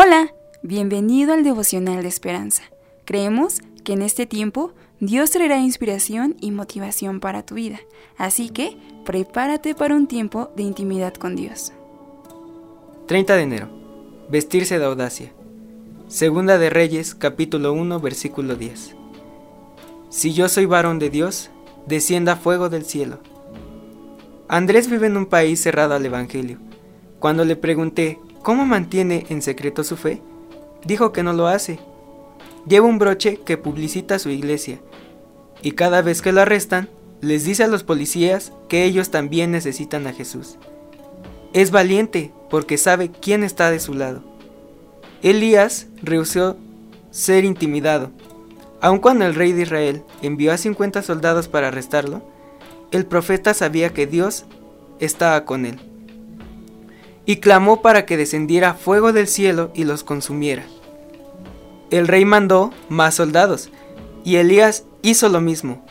Hola, bienvenido al devocional de esperanza. Creemos que en este tiempo Dios traerá inspiración y motivación para tu vida, así que prepárate para un tiempo de intimidad con Dios. 30 de enero. Vestirse de audacia. Segunda de Reyes, capítulo 1, versículo 10. Si yo soy varón de Dios, descienda fuego del cielo. Andrés vive en un país cerrado al Evangelio. Cuando le pregunté cómo mantiene en secreto su fe, dijo que no lo hace. Lleva un broche que publicita su iglesia, y cada vez que lo arrestan, les dice a los policías que ellos también necesitan a Jesús. Es valiente porque sabe quién está de su lado. Elías rehusó ser intimidado. Aun cuando el rey de Israel envió a 50 soldados para arrestarlo, el profeta sabía que Dios estaba con él. Y clamó para que descendiera fuego del cielo y los consumiera. El rey mandó más soldados, y Elías hizo lo mismo.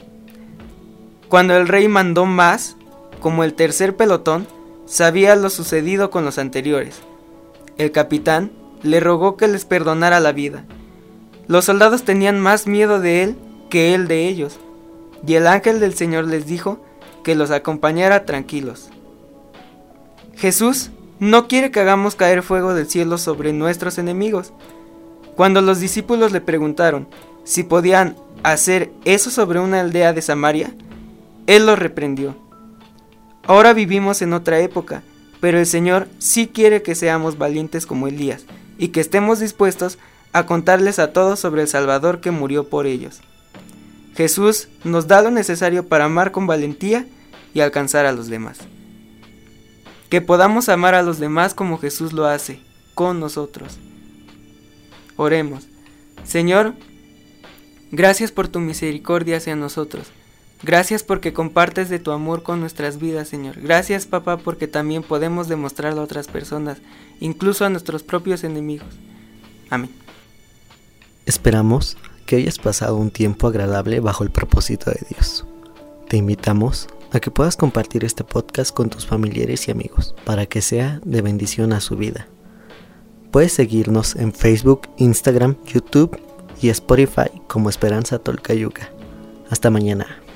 Cuando el rey mandó más, como el tercer pelotón, sabía lo sucedido con los anteriores. El capitán le rogó que les perdonara la vida. Los soldados tenían más miedo de él que él de ellos, y el ángel del Señor les dijo que los acompañara tranquilos. Jesús no quiere que hagamos caer fuego del cielo sobre nuestros enemigos. Cuando los discípulos le preguntaron si podían hacer eso sobre una aldea de Samaria, él los reprendió. Ahora vivimos en otra época, pero el Señor sí quiere que seamos valientes como Elías y que estemos dispuestos a contarles a todos sobre el Salvador que murió por ellos. Jesús nos da lo necesario para amar con valentía y alcanzar a los demás. Que podamos amar a los demás como Jesús lo hace, con nosotros. Oremos. Señor, gracias por tu misericordia hacia nosotros. Gracias porque compartes de tu amor con nuestras vidas, Señor. Gracias, papá, porque también podemos demostrarlo a otras personas, incluso a nuestros propios enemigos. Amén. Esperamos que hayas pasado un tiempo agradable bajo el propósito de Dios. Te invitamos a que puedas compartir este podcast con tus familiares y amigos para que sea de bendición a su vida. Puedes seguirnos en Facebook, Instagram, YouTube y Spotify como Esperanza Tolcayuca. Hasta mañana.